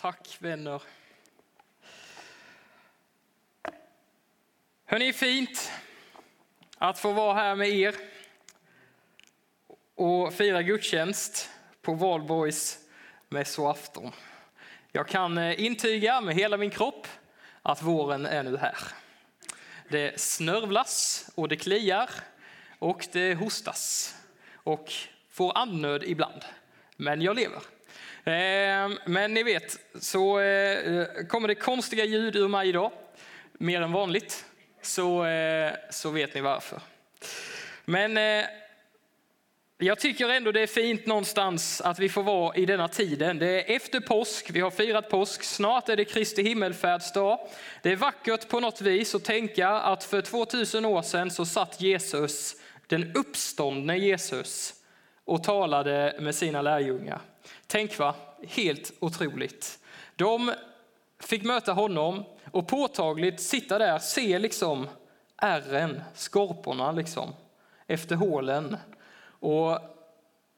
Tack vänner. Hörni, fint att få vara här med er och fira gudstjänst på Valborgs mässoafton. Jag kan eh, intyga med hela min kropp att våren är nu här. Det snörvlas och det kliar och det hostas och får andnöd ibland. Men jag lever. Ehm, men ni vet, så eh, kommer det konstiga ljud ur mig idag, mer än vanligt, så, eh, så vet ni varför. Men eh, jag tycker ändå det är fint någonstans att vi får vara i denna tiden. Det är efter påsk, vi har firat påsk, snart är det Kristi himmelfärdsdag. Det är vackert på något vis att tänka att för 2000 år sedan så satt Jesus, den uppståndne Jesus, och talade med sina lärjungar. Tänk va, helt otroligt. De fick möta honom och påtagligt sitta där, se liksom ärren, skorporna liksom, efter hålen. Och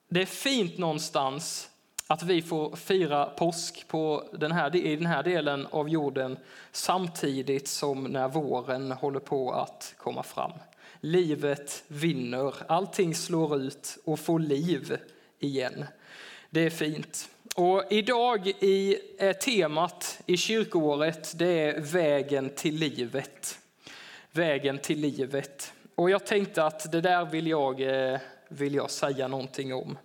det är fint någonstans att vi får fira påsk på den här, i den här delen av jorden samtidigt som när våren håller på att komma fram. Livet vinner, allting slår ut och får liv igen. Det är fint. Och idag är eh, temat i kyrkoåret det är vägen till livet. Vägen till livet. Och jag tänkte att det där vill jag, eh, vill jag säga någonting om.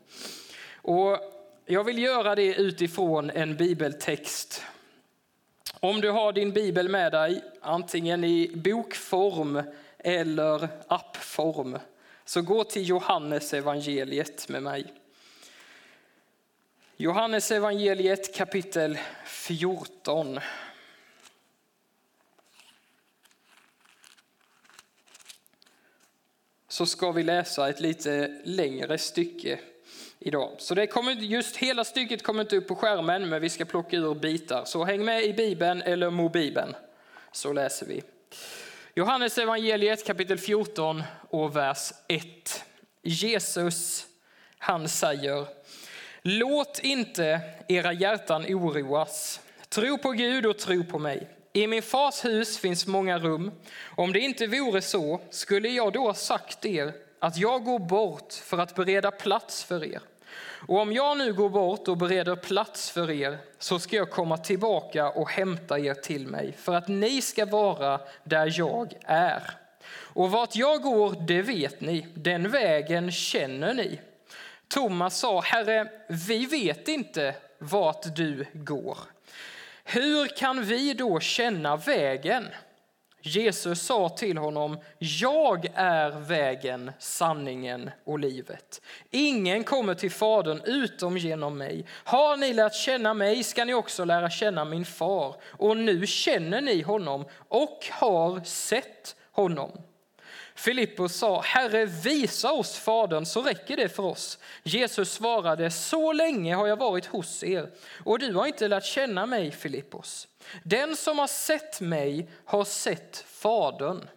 Och jag vill göra det utifrån en bibeltext. Om du har din bibel med dig, antingen i bokform eller appform, så gå till Johannes evangeliet med mig. Johannes evangeliet kapitel 14. Så ska vi läsa ett lite längre stycke idag. Så det kommer, just hela stycket kommer inte upp på skärmen, men vi ska plocka ur bitar. Så häng med i Bibeln eller mobibeln, så läser vi. Johannes evangeliet kapitel 14 och vers 1. Jesus, han säger Låt inte era hjärtan oroas. Tro på Gud och tro på mig. I min fars hus finns många rum. Om det inte vore så, skulle jag då ha sagt er att jag går bort för att bereda plats för er. Och om jag nu går bort och bereder plats för er, så ska jag komma tillbaka och hämta er till mig, för att ni ska vara där jag är. Och vart jag går, det vet ni, den vägen känner ni. Thomas sa, Herre, vi vet inte vart du går. Hur kan vi då känna vägen? Jesus sa till honom, jag är vägen, sanningen och livet. Ingen kommer till Fadern utom genom mig. Har ni lärt känna mig ska ni också lära känna min far. Och nu känner ni honom och har sett honom. Filippus sa, Herre visa oss Fadern så räcker det för oss. Jesus svarade, så länge har jag varit hos er och du har inte lärt känna mig Filippus. Den som har sett mig har sett Fadern.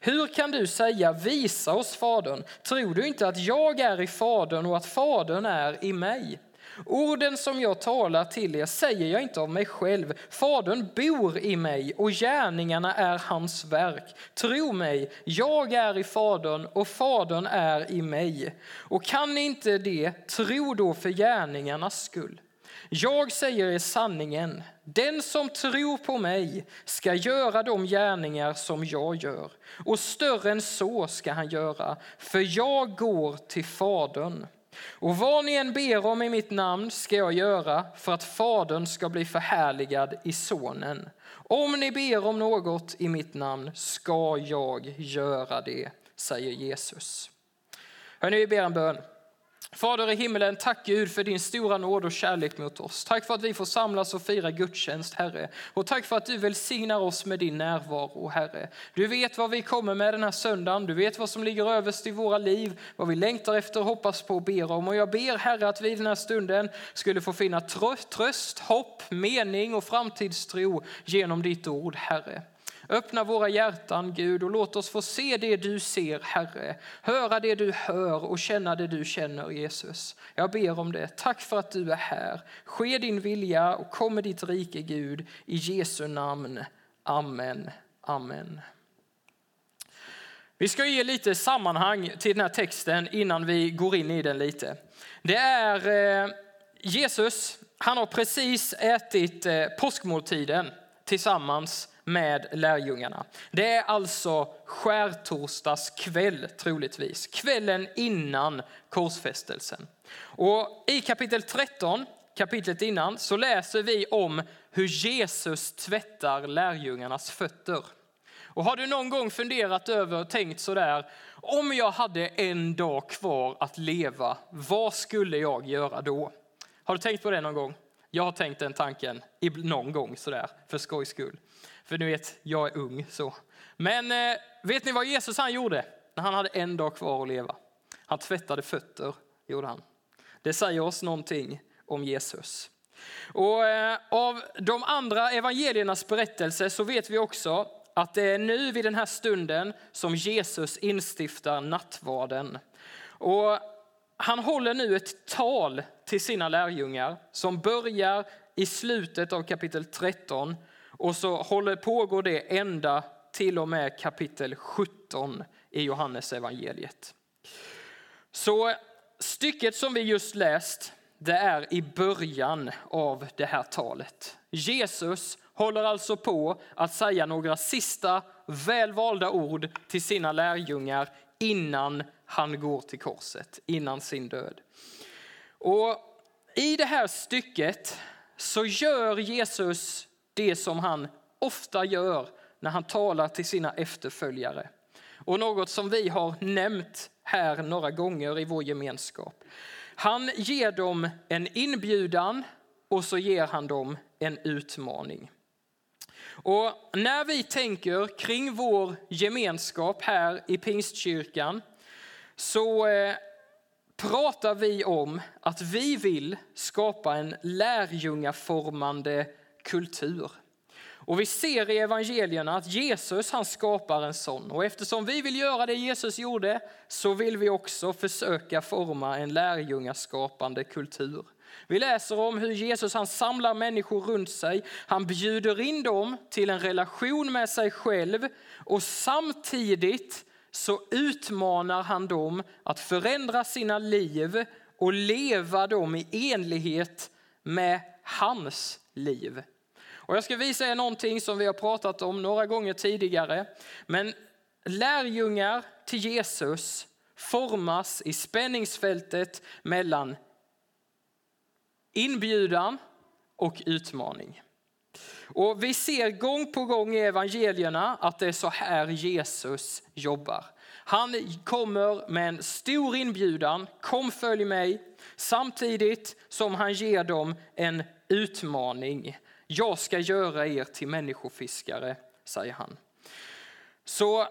Hur kan du säga visa oss Fadern? Tror du inte att jag är i Fadern och att Fadern är i mig? Orden som jag talar till er säger jag inte av mig själv. Fadern bor i mig och gärningarna är hans verk. Tro mig, jag är i Fadern och Fadern är i mig. Och kan ni inte det, tro då för gärningarnas skull. Jag säger er sanningen, den som tror på mig ska göra de gärningar som jag gör, och större än så ska han göra, för jag går till Fadern. Och vad ni än ber om i mitt namn ska jag göra för att Fadern ska bli förhärligad i Sonen. Om ni ber om något i mitt namn ska jag göra det, säger Jesus. Hörni, vi ber en bön. Fader i himmelen, tack Gud för din stora nåd och kärlek mot oss. Tack för att vi får samlas och fira gudstjänst, Herre. Och tack för att du välsignar oss med din närvaro, Herre. Du vet vad vi kommer med den här söndagen. Du vet vad som ligger överst i våra liv, vad vi längtar efter, hoppas på och ber om. Och jag ber, Herre, att vi den här stunden skulle få finna tröst, hopp, mening och framtidstro genom ditt ord, Herre. Öppna våra hjärtan Gud och låt oss få se det du ser Herre, höra det du hör och känna det du känner Jesus. Jag ber om det. Tack för att du är här. Ske din vilja och kom med ditt rike Gud i Jesu namn. Amen. Amen. Vi ska ge lite sammanhang till den här texten innan vi går in i den lite. Det är eh, Jesus, han har precis ätit eh, påskmåltiden tillsammans med lärjungarna. Det är alltså skärtorsdags kväll troligtvis, kvällen innan korsfästelsen. Och I kapitel 13, kapitlet innan, så läser vi om hur Jesus tvättar lärjungarnas fötter. Och har du någon gång funderat över och tänkt sådär, om jag hade en dag kvar att leva, vad skulle jag göra då? Har du tänkt på det någon gång? Jag har tänkt den tanken någon gång sådär, för skojs skull. För ni vet, jag är ung så. Men eh, vet ni vad Jesus han gjorde när han hade en dag kvar att leva? Han tvättade fötter, gjorde han. Det säger oss någonting om Jesus. Och eh, av de andra evangeliernas berättelse så vet vi också att det är nu vid den här stunden som Jesus instiftar nattvarden. Och han håller nu ett tal till sina lärjungar som börjar i slutet av kapitel 13 och så håller, pågår det ända till och med kapitel 17 i Johannes evangeliet. Så stycket som vi just läst, det är i början av det här talet. Jesus håller alltså på att säga några sista välvalda ord till sina lärjungar innan han går till korset, innan sin död. Och I det här stycket så gör Jesus det som han ofta gör när han talar till sina efterföljare. Och något som vi har nämnt här några gånger i vår gemenskap. Han ger dem en inbjudan och så ger han dem en utmaning. Och när vi tänker kring vår gemenskap här i Pingstkyrkan så eh, pratar vi om att vi vill skapa en lärjungaformande kultur. Och vi ser i evangelierna att Jesus han skapar en sån. Och eftersom vi vill göra det Jesus gjorde så vill vi också försöka forma en lärjungaskapande kultur. Vi läser om hur Jesus han samlar människor runt sig. Han bjuder in dem till en relation med sig själv och samtidigt så utmanar han dem att förändra sina liv och leva dem i enlighet med hans liv. Och jag ska visa er någonting som vi har pratat om några gånger tidigare. Men lärjungar till Jesus formas i spänningsfältet mellan inbjudan och utmaning. Och vi ser gång på gång i evangelierna att det är så här Jesus jobbar. Han kommer med en stor inbjudan, kom följ mig, samtidigt som han ger dem en utmaning. Jag ska göra er till människofiskare, säger han. Så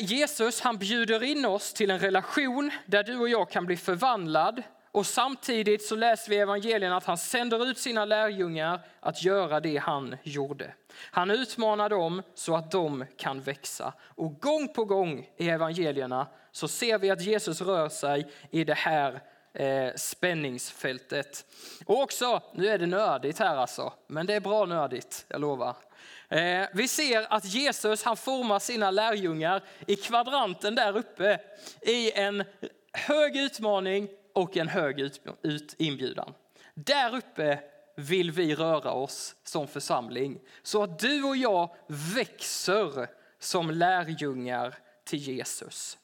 Jesus han bjuder in oss till en relation där du och jag kan bli förvandlad och samtidigt så läser vi i evangelierna att han sänder ut sina lärjungar att göra det han gjorde. Han utmanar dem så att de kan växa. Och gång på gång i evangelierna så ser vi att Jesus rör sig i det här eh, spänningsfältet. Och också, nu är det nördigt här alltså, men det är bra nördigt, jag lovar. Eh, vi ser att Jesus han formar sina lärjungar i kvadranten där uppe i en hög utmaning och en hög ut, inbjudan. Där uppe vill vi röra oss som församling så att du och jag växer som lärjungar till Jesus.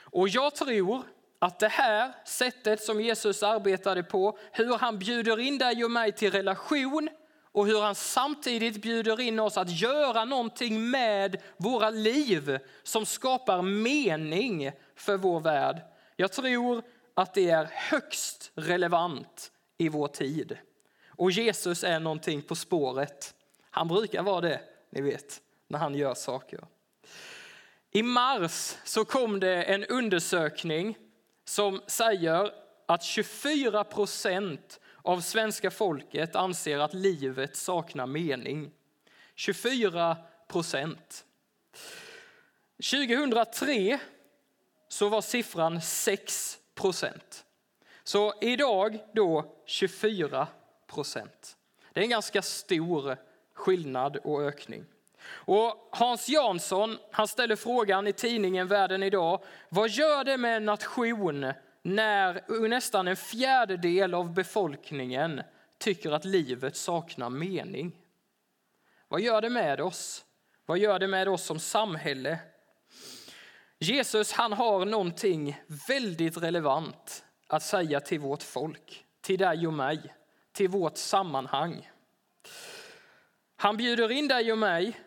Och jag tror att det här sättet som Jesus arbetade på, hur han bjuder in dig och mig till relation och hur han samtidigt bjuder in oss att göra någonting med våra liv som skapar mening för vår värld. Jag tror att det är högst relevant i vår tid. Och Jesus är någonting på spåret. Han brukar vara det, ni vet, när han gör saker. I mars så kom det en undersökning som säger att 24 procent av svenska folket anser att livet saknar mening. 24 procent. 2003 så var siffran 6 procent. Så idag då 24 procent. Det är en ganska stor skillnad och ökning. Och Hans Jansson han ställer frågan i tidningen Världen idag. Vad gör det med en nation när nästan en fjärdedel av befolkningen tycker att livet saknar mening? Vad gör det med oss? Vad gör det med oss som samhälle? Jesus han har någonting väldigt relevant att säga till vårt folk, till dig och mig, till vårt sammanhang. Han bjuder in dig och mig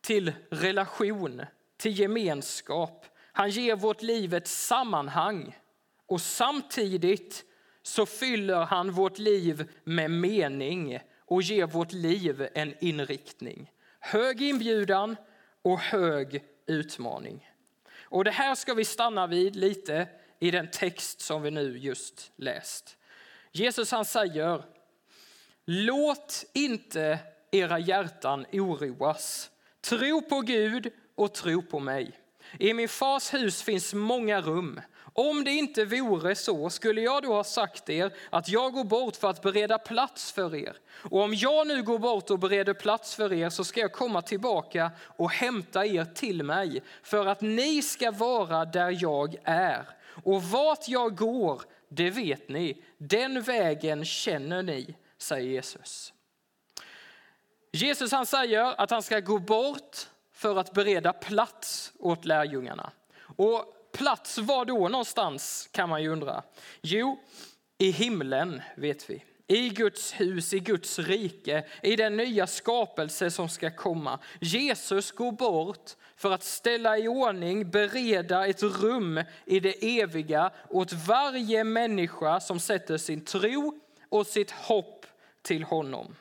till relation, till gemenskap. Han ger vårt liv ett sammanhang och samtidigt så fyller han vårt liv med mening och ger vårt liv en inriktning. Hög inbjudan och hög utmaning. Och det här ska vi stanna vid lite i den text som vi nu just läst. Jesus han säger, låt inte era hjärtan oroas. Tro på Gud och tro på mig. I min fars hus finns många rum. Om det inte vore så skulle jag då ha sagt er att jag går bort för att bereda plats för er. Och om jag nu går bort och bereder plats för er så ska jag komma tillbaka och hämta er till mig för att ni ska vara där jag är. Och vart jag går, det vet ni. Den vägen känner ni, säger Jesus. Jesus han säger att han ska gå bort för att bereda plats åt lärjungarna. Och plats var då någonstans kan man ju undra. Jo, i himlen vet vi. I Guds hus, i Guds rike, i den nya skapelse som ska komma. Jesus går bort för att ställa i ordning, bereda ett rum i det eviga åt varje människa som sätter sin tro och sitt hopp till honom.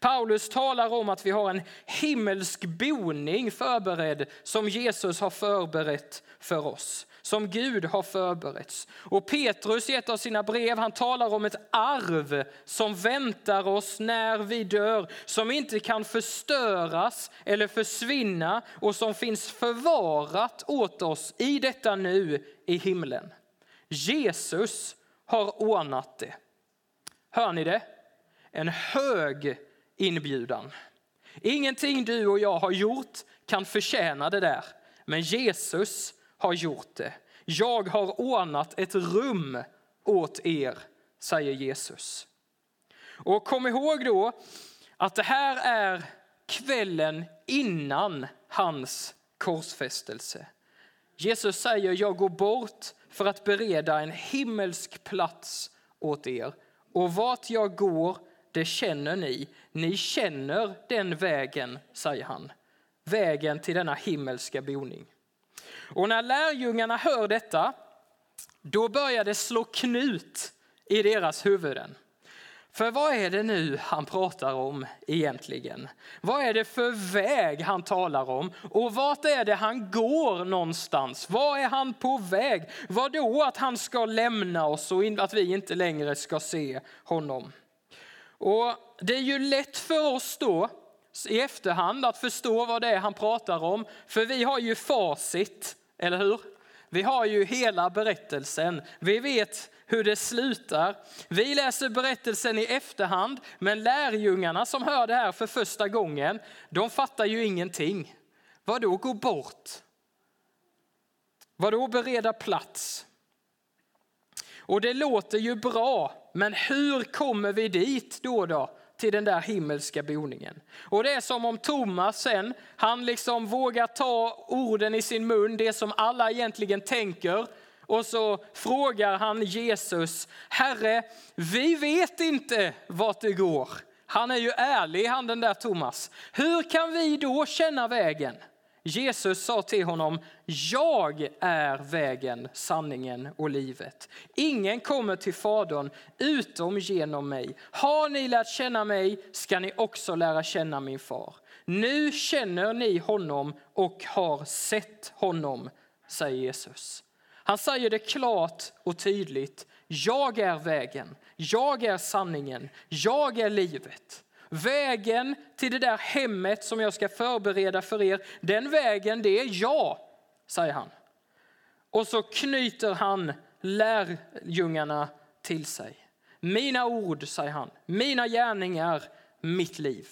Paulus talar om att vi har en himmelsk boning förberedd som Jesus har förberett för oss, som Gud har förberett. Och Petrus i ett av sina brev han talar om ett arv som väntar oss när vi dör, som inte kan förstöras eller försvinna och som finns förvarat åt oss i detta nu i himlen. Jesus har ordnat det. Hör ni det? En hög inbjudan. Ingenting du och jag har gjort kan förtjäna det där, men Jesus har gjort det. Jag har ordnat ett rum åt er, säger Jesus. Och kom ihåg då att det här är kvällen innan hans korsfästelse. Jesus säger, jag går bort för att bereda en himmelsk plats åt er. Och vart jag går, det känner ni. Ni känner den vägen, säger han. Vägen till denna himmelska boning. Och när lärjungarna hör detta, då börjar det slå knut i deras huvuden. För vad är det nu han pratar om egentligen? Vad är det för väg han talar om? Och vart är det han går någonstans? Var är han på väg? Vad då att han ska lämna oss och att vi inte längre ska se honom? Och det är ju lätt för oss då i efterhand att förstå vad det är han pratar om, för vi har ju facit, eller hur? Vi har ju hela berättelsen. Vi vet hur det slutar. Vi läser berättelsen i efterhand, men lärjungarna som hör det här för första gången, de fattar ju ingenting. Vad då gå bort? Vad då bereda plats? Och det låter ju bra, men hur kommer vi dit då? då? till den där himmelska boningen. Och det är som om Thomas sen, han liksom vågar ta orden i sin mun, det som alla egentligen tänker. Och så frågar han Jesus, Herre, vi vet inte vart det går. Han är ju ärlig, han den där Thomas. Hur kan vi då känna vägen? Jesus sa till honom, jag är vägen, sanningen och livet. Ingen kommer till Fadern utom genom mig. Har ni lärt känna mig ska ni också lära känna min far. Nu känner ni honom och har sett honom, säger Jesus. Han säger det klart och tydligt. Jag är vägen, jag är sanningen, jag är livet. Vägen till det där hemmet som jag ska förbereda för er, den vägen det är jag, säger han. Och så knyter han lärjungarna till sig. Mina ord, säger han, mina gärningar, mitt liv.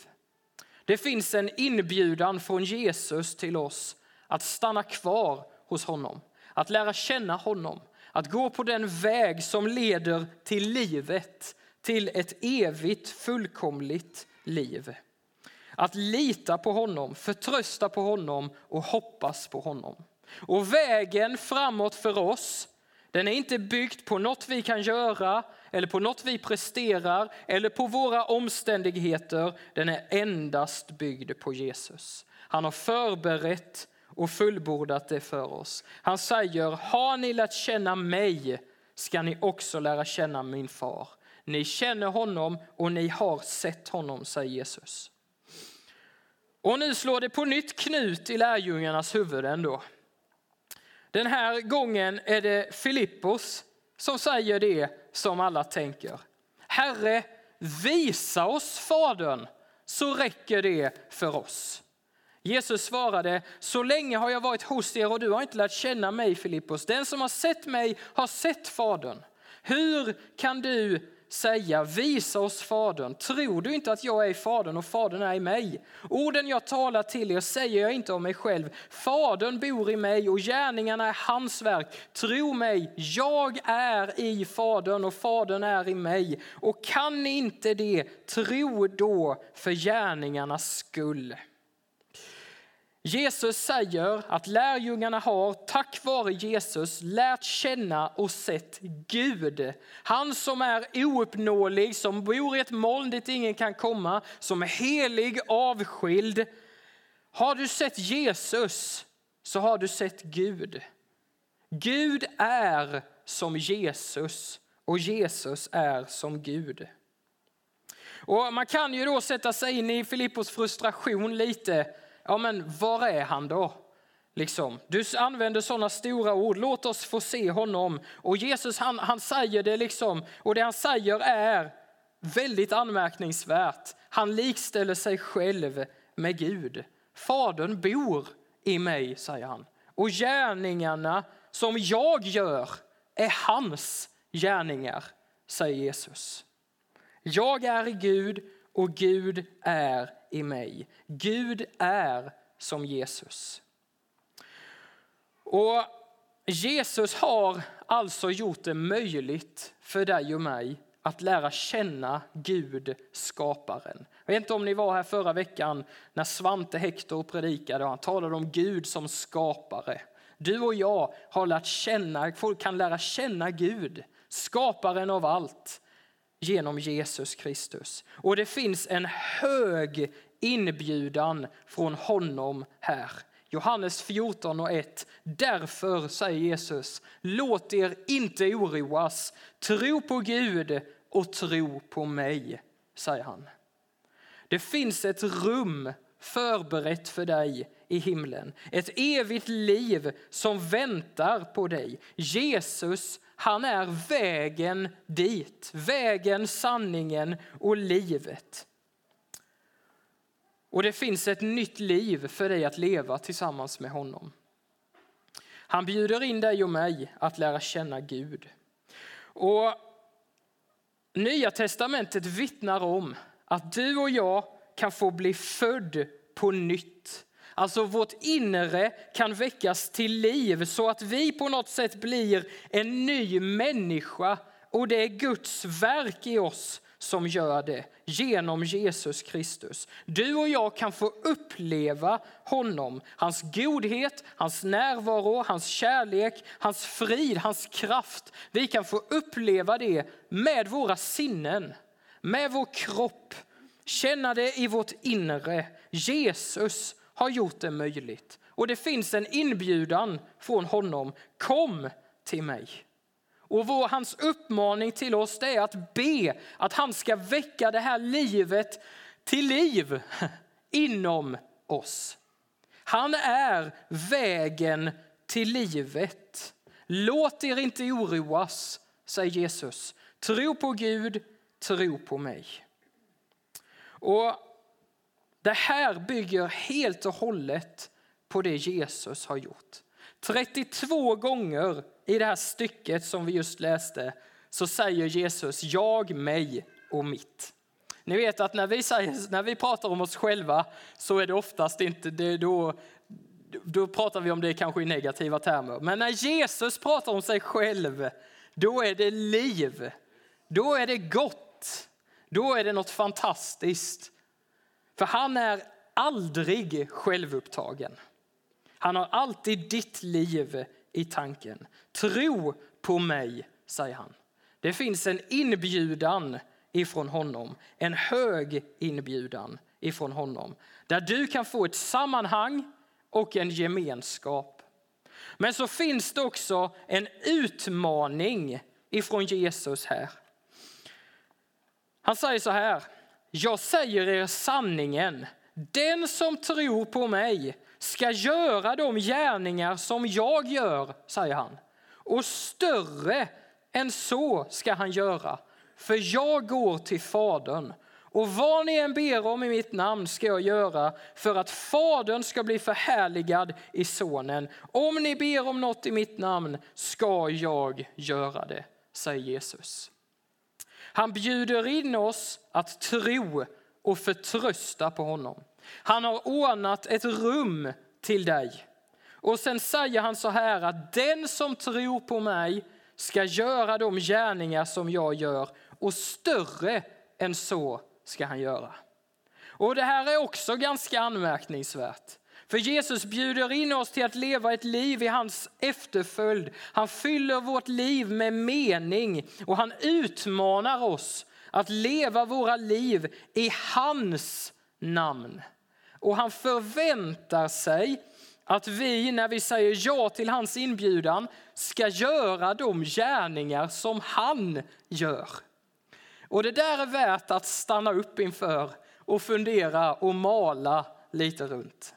Det finns en inbjudan från Jesus till oss att stanna kvar hos honom, att lära känna honom, att gå på den väg som leder till livet, till ett evigt fullkomligt liv. Att lita på honom, förtrösta på honom och hoppas på honom. Och vägen framåt för oss, den är inte byggd på något vi kan göra eller på något vi presterar eller på våra omständigheter. Den är endast byggd på Jesus. Han har förberett och fullbordat det för oss. Han säger, har ni lärt känna mig ska ni också lära känna min far. Ni känner honom och ni har sett honom, säger Jesus. Och nu slår det på nytt knut i lärjungarnas huvuden då. Den här gången är det Filippos som säger det som alla tänker. Herre, visa oss Fadern så räcker det för oss. Jesus svarade, så länge har jag varit hos er och du har inte lärt känna mig Filippos. Den som har sett mig har sett Fadern. Hur kan du säga visa oss Fadern. Tror du inte att jag är i Fadern och Fadern är i mig? Orden jag talar till er säger jag inte om mig själv. Fadern bor i mig och gärningarna är hans verk. Tro mig, jag är i Fadern och Fadern är i mig. Och kan ni inte det, tro då för gärningarnas skull. Jesus säger att lärjungarna har tack vare Jesus lärt känna och sett Gud. Han som är ouppnåelig, som bor i ett moln dit ingen kan komma, som är helig, avskild. Har du sett Jesus så har du sett Gud. Gud är som Jesus och Jesus är som Gud. Och man kan ju då sätta sig in i Filippos frustration lite ja men var är han då? Liksom. Du använder sådana stora ord, låt oss få se honom. Och Jesus han, han säger det liksom, och det han säger är väldigt anmärkningsvärt. Han likställer sig själv med Gud. Fadern bor i mig, säger han. Och gärningarna som jag gör är hans gärningar, säger Jesus. Jag är Gud och Gud är i mig. Gud är som Jesus. Och Jesus har alltså gjort det möjligt för dig och mig att lära känna Gud, skaparen. Jag vet inte om ni var här förra veckan när Svante Hector predikade och han talade om Gud som skapare. Du och jag har lärt känna, kan lära känna Gud, skaparen av allt genom Jesus Kristus. Och det finns en hög inbjudan från honom här. Johannes 14 och 1. Därför säger Jesus, låt er inte oroas. Tro på Gud och tro på mig, säger han. Det finns ett rum förberett för dig i himlen. Ett evigt liv som väntar på dig. Jesus han är vägen dit, vägen, sanningen och livet. Och det finns ett nytt liv för dig att leva tillsammans med honom. Han bjuder in dig och mig att lära känna Gud. Och Nya testamentet vittnar om att du och jag kan få bli född på nytt Alltså vårt inre kan väckas till liv så att vi på något sätt blir en ny människa. Och det är Guds verk i oss som gör det genom Jesus Kristus. Du och jag kan få uppleva honom, hans godhet, hans närvaro, hans kärlek, hans frid, hans kraft. Vi kan få uppleva det med våra sinnen, med vår kropp, känna det i vårt inre. Jesus har gjort det möjligt. Och det finns en inbjudan från honom. Kom till mig. Och vår, hans uppmaning till oss är att be att han ska väcka det här livet till liv inom oss. Han är vägen till livet. Låt er inte oroas, säger Jesus. Tro på Gud, tro på mig. Och det här bygger helt och hållet på det Jesus har gjort. 32 gånger i det här stycket som vi just läste så säger Jesus jag, mig och mitt. Ni vet att när vi, säger, när vi pratar om oss själva så är det oftast inte det då, då pratar vi om det kanske i negativa termer. Men när Jesus pratar om sig själv, då är det liv. Då är det gott. Då är det något fantastiskt. För han är aldrig självupptagen. Han har alltid ditt liv i tanken. Tro på mig, säger han. Det finns en inbjudan ifrån honom, en hög inbjudan ifrån honom, där du kan få ett sammanhang och en gemenskap. Men så finns det också en utmaning ifrån Jesus här. Han säger så här, jag säger er sanningen, den som tror på mig ska göra de gärningar som jag gör, säger han. Och större än så ska han göra, för jag går till Fadern. Och vad ni än ber om i mitt namn ska jag göra för att Fadern ska bli förhärligad i Sonen. Om ni ber om något i mitt namn ska jag göra det, säger Jesus. Han bjuder in oss att tro och förtrösta på honom. Han har ordnat ett rum till dig. Och sen säger han så här att den som tror på mig ska göra de gärningar som jag gör och större än så ska han göra. Och det här är också ganska anmärkningsvärt. För Jesus bjuder in oss till att leva ett liv i hans efterföljd. Han fyller vårt liv med mening och han utmanar oss att leva våra liv i hans namn. Och han förväntar sig att vi, när vi säger ja till hans inbjudan, ska göra de gärningar som han gör. Och det där är värt att stanna upp inför och fundera och mala lite runt.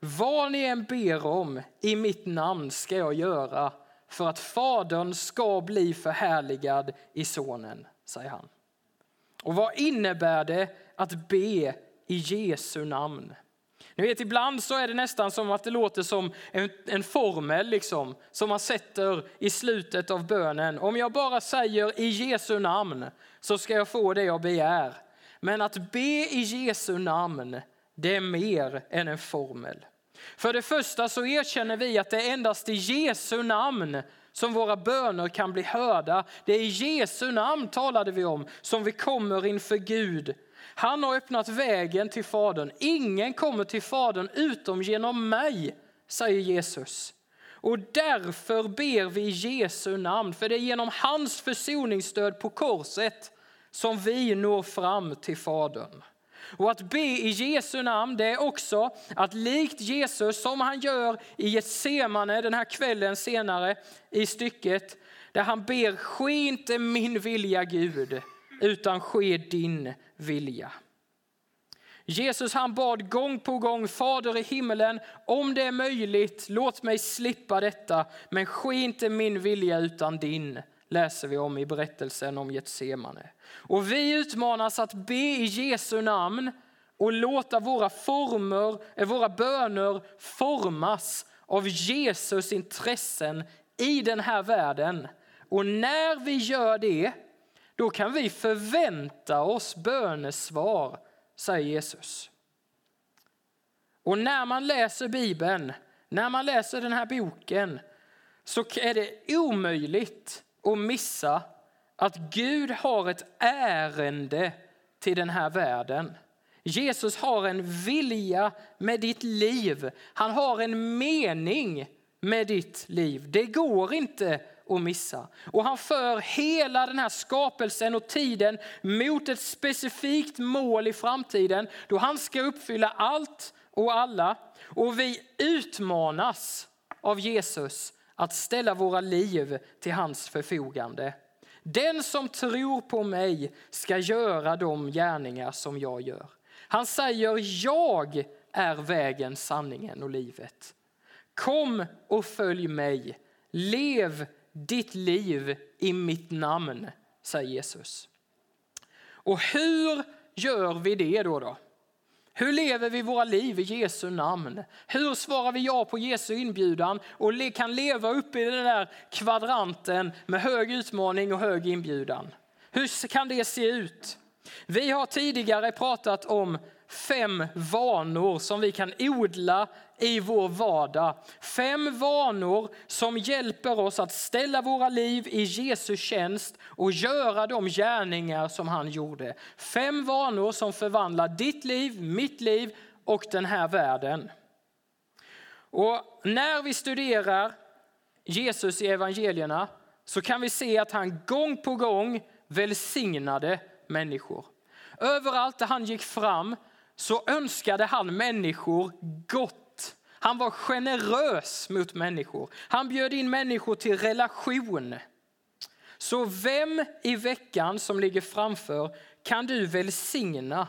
Vad ni än ber om i mitt namn ska jag göra för att Fadern ska bli förhärligad i Sonen, säger han. Och vad innebär det att be i Jesu namn? Ni vet, ibland så är det nästan som att det låter som en, en formel liksom, som man sätter i slutet av bönen. Om jag bara säger i Jesu namn så ska jag få det jag begär. Men att be i Jesu namn, det är mer än en formel. För det första så erkänner vi att det är endast i Jesu namn som våra böner kan bli hörda. Det är i Jesu namn talade vi om som vi kommer inför Gud. Han har öppnat vägen till Fadern. Ingen kommer till Fadern utom genom mig, säger Jesus. Och därför ber vi i Jesu namn, för det är genom hans försoningsstöd på korset som vi når fram till Fadern. Och att be i Jesu namn, det är också att likt Jesus, som han gör i Getsemane den här kvällen senare i stycket, där han ber, ske inte min vilja Gud, utan ske din vilja. Jesus han bad gång på gång, Fader i himmelen, om det är möjligt, låt mig slippa detta, men ske inte min vilja utan din läser vi om i berättelsen om Getsemane. Och vi utmanas att be i Jesu namn och låta våra former, eh, våra böner formas av Jesus intressen i den här världen. Och när vi gör det, då kan vi förvänta oss bönesvar, säger Jesus. Och när man läser Bibeln, när man läser den här boken, så är det omöjligt att missa att Gud har ett ärende till den här världen. Jesus har en vilja med ditt liv. Han har en mening med ditt liv. Det går inte att missa. Och han för hela den här skapelsen och tiden mot ett specifikt mål i framtiden då han ska uppfylla allt och alla. Och vi utmanas av Jesus att ställa våra liv till hans förfogande. Den som tror på mig ska göra de gärningar som jag gör. Han säger jag är vägen, sanningen och livet. Kom och följ mig. Lev ditt liv i mitt namn, säger Jesus. Och hur gör vi det då? då? Hur lever vi våra liv i Jesu namn? Hur svarar vi ja på Jesu inbjudan och kan leva uppe i den där kvadranten med hög utmaning och hög inbjudan? Hur kan det se ut? Vi har tidigare pratat om fem vanor som vi kan odla i vår vardag. Fem vanor som hjälper oss att ställa våra liv i Jesu tjänst och göra de gärningar som han gjorde. Fem vanor som förvandlar ditt liv, mitt liv och den här världen. Och när vi studerar Jesus i evangelierna så kan vi se att han gång på gång välsignade människor. Överallt där han gick fram så önskade han människor gott. Han var generös mot människor. Han bjöd in människor till relation. Så vem i veckan som ligger framför kan du välsigna?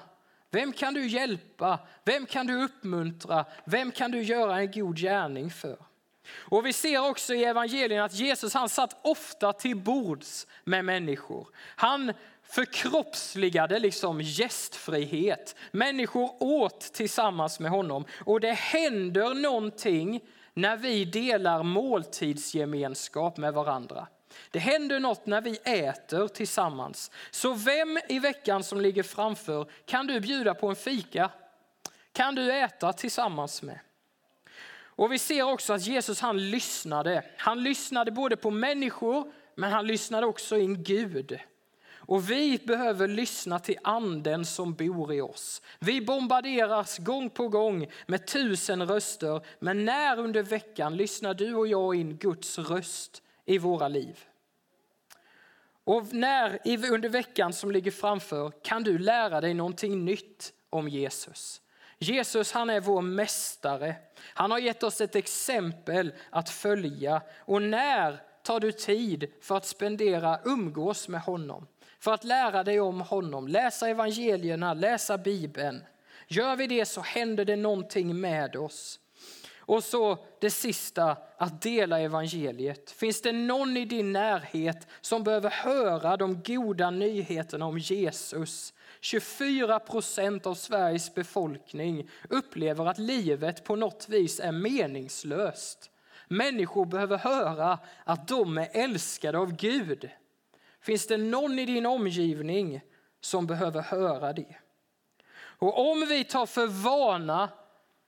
Vem kan du hjälpa? Vem kan du uppmuntra? Vem kan du göra en god gärning för? Och Vi ser också i evangelien att Jesus han satt ofta till bords med människor. Han förkroppsligade liksom gästfrihet. Människor åt tillsammans med honom och det händer någonting när vi delar måltidsgemenskap med varandra. Det händer något när vi äter tillsammans. Så vem i veckan som ligger framför kan du bjuda på en fika? Kan du äta tillsammans med? Och Vi ser också att Jesus han lyssnade. Han lyssnade både på människor men han lyssnade också in Gud. Och vi behöver lyssna till anden som bor i oss. Vi bombarderas gång på gång med tusen röster. Men när under veckan lyssnar du och jag in Guds röst i våra liv? Och när under veckan som ligger framför kan du lära dig någonting nytt om Jesus. Jesus han är vår mästare. Han har gett oss ett exempel att följa. Och när tar du tid för att spendera, umgås med honom? För att lära dig om honom, läsa evangelierna, läsa Bibeln. Gör vi det så händer det någonting med oss. Och så det sista, att dela evangeliet. Finns det någon i din närhet som behöver höra de goda nyheterna om Jesus? 24 procent av Sveriges befolkning upplever att livet på något vis är meningslöst. Människor behöver höra att de är älskade av Gud. Finns det någon i din omgivning som behöver höra det? Och om vi tar för vana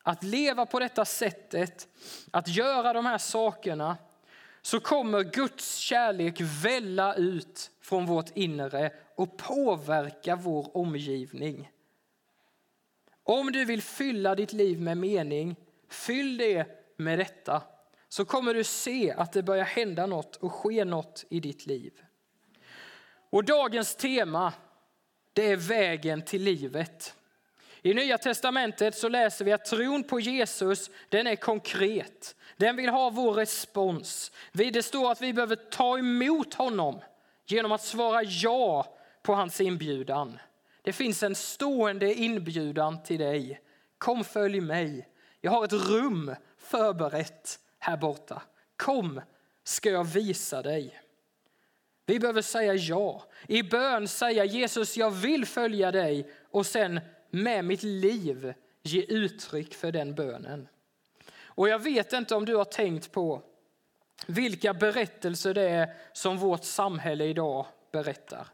att leva på detta sättet, att göra de här sakerna, så kommer Guds kärlek välla ut från vårt inre och påverka vår omgivning. Om du vill fylla ditt liv med mening, fyll det med detta. Så kommer du se att det börjar hända något och ske något i ditt liv. Och dagens tema, det är vägen till livet. I Nya Testamentet så läser vi att tron på Jesus, den är konkret. Den vill ha vår respons. Det står att vi behöver ta emot honom genom att svara ja på hans inbjudan. Det finns en stående inbjudan till dig. Kom följ mig. Jag har ett rum förberett här borta. Kom ska jag visa dig. Vi behöver säga ja. I bön säga Jesus, jag vill följa dig och sen med mitt liv ge uttryck för den bönen. Och jag vet inte om du har tänkt på vilka berättelser det är som vårt samhälle idag berättar.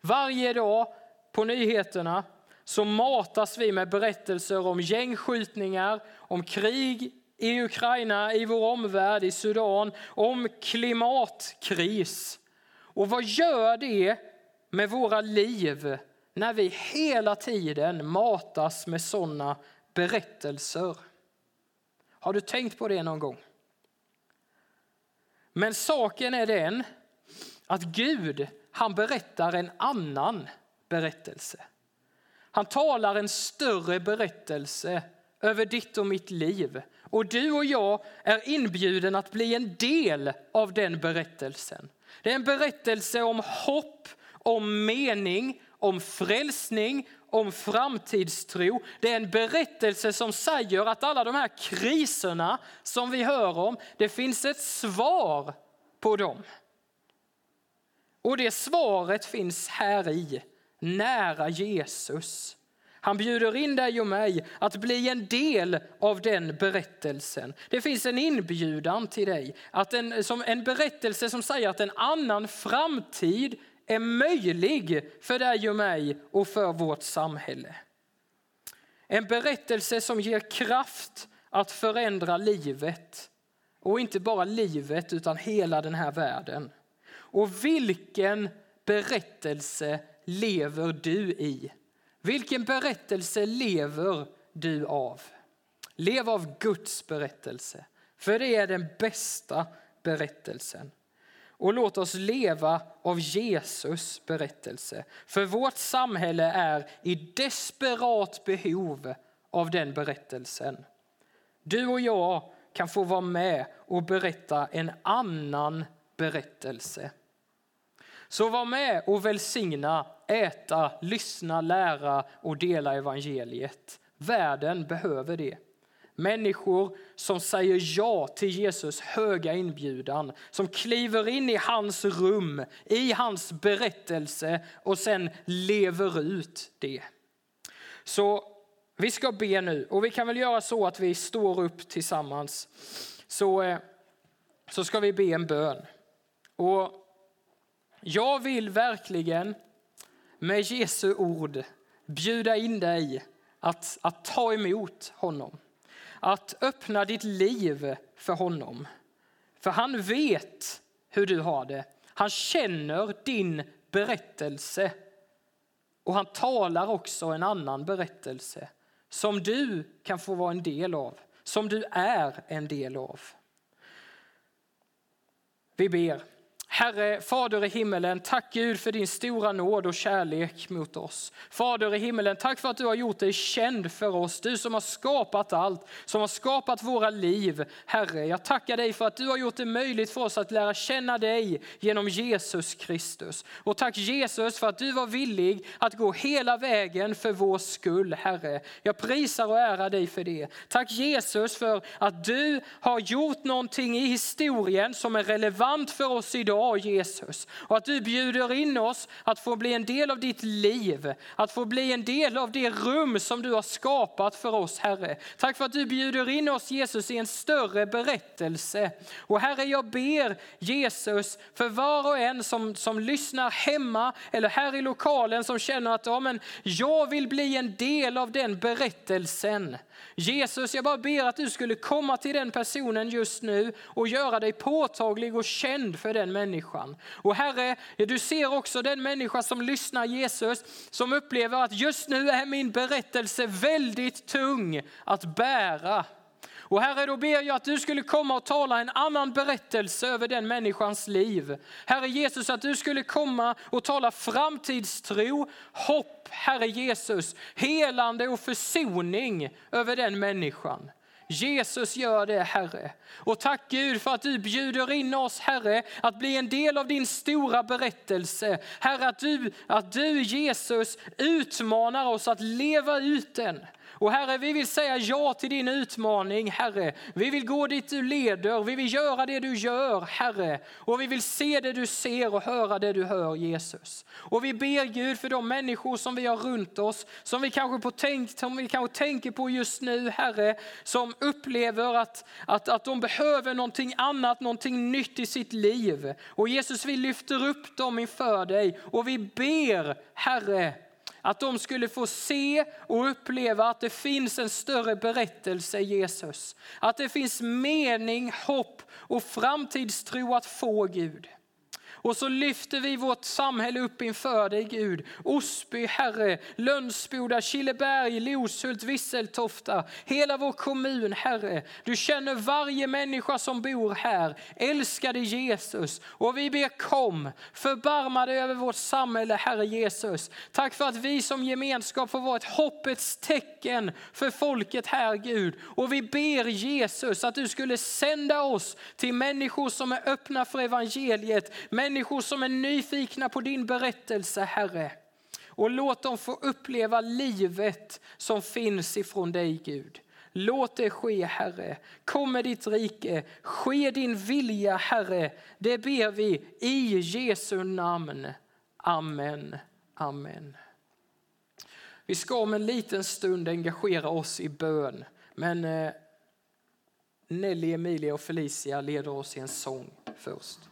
Varje dag på nyheterna så matas vi med berättelser om gängskjutningar, om krig i Ukraina, i vår omvärld, i Sudan, om klimatkris. Och vad gör det med våra liv när vi hela tiden matas med sådana berättelser? Har du tänkt på det någon gång? Men saken är den att Gud, han berättar en annan berättelse. Han talar en större berättelse över ditt och mitt liv. Och du och jag är inbjuden att bli en del av den berättelsen. Det är en berättelse om hopp, om mening, om frälsning, om framtidstro. Det är en berättelse som säger att alla de här kriserna som vi hör om, det finns ett svar på dem. Och det svaret finns här i, nära Jesus. Han bjuder in dig och mig att bli en del av den berättelsen. Det finns en inbjudan till dig, att en, som en berättelse som säger att en annan framtid är möjlig för dig och mig och för vårt samhälle. En berättelse som ger kraft att förändra livet. Och inte bara livet utan hela den här världen. Och vilken berättelse lever du i? Vilken berättelse lever du av? Lev av Guds berättelse, för det är den bästa berättelsen. Och låt oss leva av Jesus berättelse, för vårt samhälle är i desperat behov av den berättelsen. Du och jag kan få vara med och berätta en annan berättelse. Så var med och välsigna, äta, lyssna, lära och dela evangeliet. Världen behöver det. Människor som säger ja till Jesus höga inbjudan, som kliver in i hans rum, i hans berättelse och sen lever ut det. Så vi ska be nu och vi kan väl göra så att vi står upp tillsammans. Så, eh, så ska vi be en bön. Och jag vill verkligen med Jesu ord bjuda in dig att, att ta emot honom. Att öppna ditt liv för honom. För han vet hur du har det. Han känner din berättelse. Och han talar också en annan berättelse som du kan få vara en del av, som du är en del av. Vi ber. Herre, Fader i himmelen, tack Gud för din stora nåd och kärlek mot oss. Fader i himmelen, tack för att du har gjort dig känd för oss, du som har skapat allt, som har skapat våra liv. Herre, jag tackar dig för att du har gjort det möjligt för oss att lära känna dig genom Jesus Kristus. Och tack Jesus för att du var villig att gå hela vägen för vår skull, Herre. Jag prisar och ärar dig för det. Tack Jesus för att du har gjort någonting i historien som är relevant för oss idag idag Jesus. Och att du bjuder in oss att få bli en del av ditt liv. Att få bli en del av det rum som du har skapat för oss Herre. Tack för att du bjuder in oss Jesus i en större berättelse. Och Herre jag ber Jesus för var och en som, som lyssnar hemma eller här i lokalen som känner att ja, men jag vill bli en del av den berättelsen. Jesus, jag bara ber att du skulle komma till den personen just nu och göra dig påtaglig och känd för den människan. Och Herre, du ser också den människa som lyssnar Jesus, som upplever att just nu är min berättelse väldigt tung att bära. Och Herre, då ber jag att du skulle komma och tala en annan berättelse över den människans liv. Herre Jesus, att du skulle komma och tala framtidstro, hopp, Herre Jesus, helande och försoning över den människan. Jesus gör det Herre. Och tack Gud för att du bjuder in oss Herre att bli en del av din stora berättelse. Herre att du, att du Jesus utmanar oss att leva ut den. Och Herre, vi vill säga ja till din utmaning, Herre. Vi vill gå dit du leder, vi vill göra det du gör, Herre. Och vi vill se det du ser och höra det du hör, Jesus. Och vi ber Gud för de människor som vi har runt oss, som vi kanske, på tänk, som vi kanske tänker på just nu, Herre, som upplever att, att, att de behöver någonting annat, någonting nytt i sitt liv. Och Jesus, vi lyfter upp dem inför dig och vi ber, Herre, att de skulle få se och uppleva att det finns en större berättelse i Jesus. Att det finns mening, hopp och framtidstro att få Gud. Och så lyfter vi vårt samhälle upp inför dig Gud. Osby, Herre, Lönsboda, Killeberg, Loshult, Visseltofta. Hela vår kommun, Herre. Du känner varje människa som bor här. Älskade Jesus. Och vi ber kom, förbarma dig över vårt samhälle, Herre Jesus. Tack för att vi som gemenskap får vara ett hoppets tecken för folket här Gud. Och vi ber Jesus att du skulle sända oss till människor som är öppna för evangeliet människor som är nyfikna på din berättelse, Herre. Och låt dem få uppleva livet som finns ifrån dig, Gud. Låt det ske, Herre. Kom med ditt rike. Ske din vilja, Herre. Det ber vi i Jesu namn. Amen. Amen. Vi ska om en liten stund engagera oss i bön, men eh, Nelly, Emilia och Felicia leder oss i en sång först.